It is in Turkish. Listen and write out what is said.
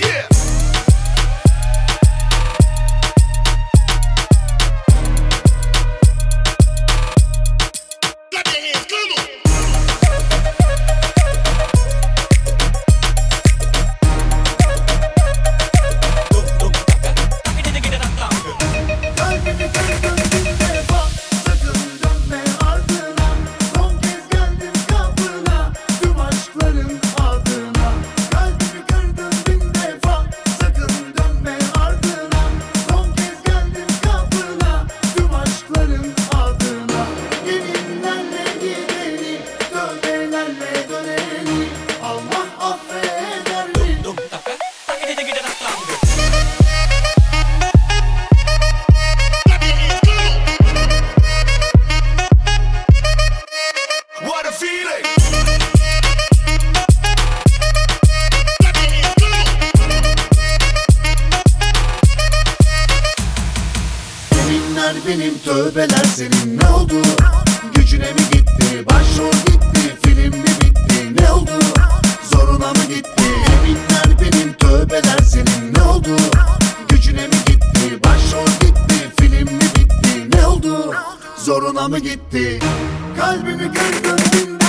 Yeah. Yeminler benim tövbeler senin ne oldu? Gücüne mi gitti? Başrol gitti, film mi bitti? Ne oldu? Zoruna mı gitti? Yeminler benim tövbeler senin ne oldu? Gücüne mi gitti? Başrol gitti, film mi bitti? Ne oldu? Zoruna mı gitti? Kalbimi kırdın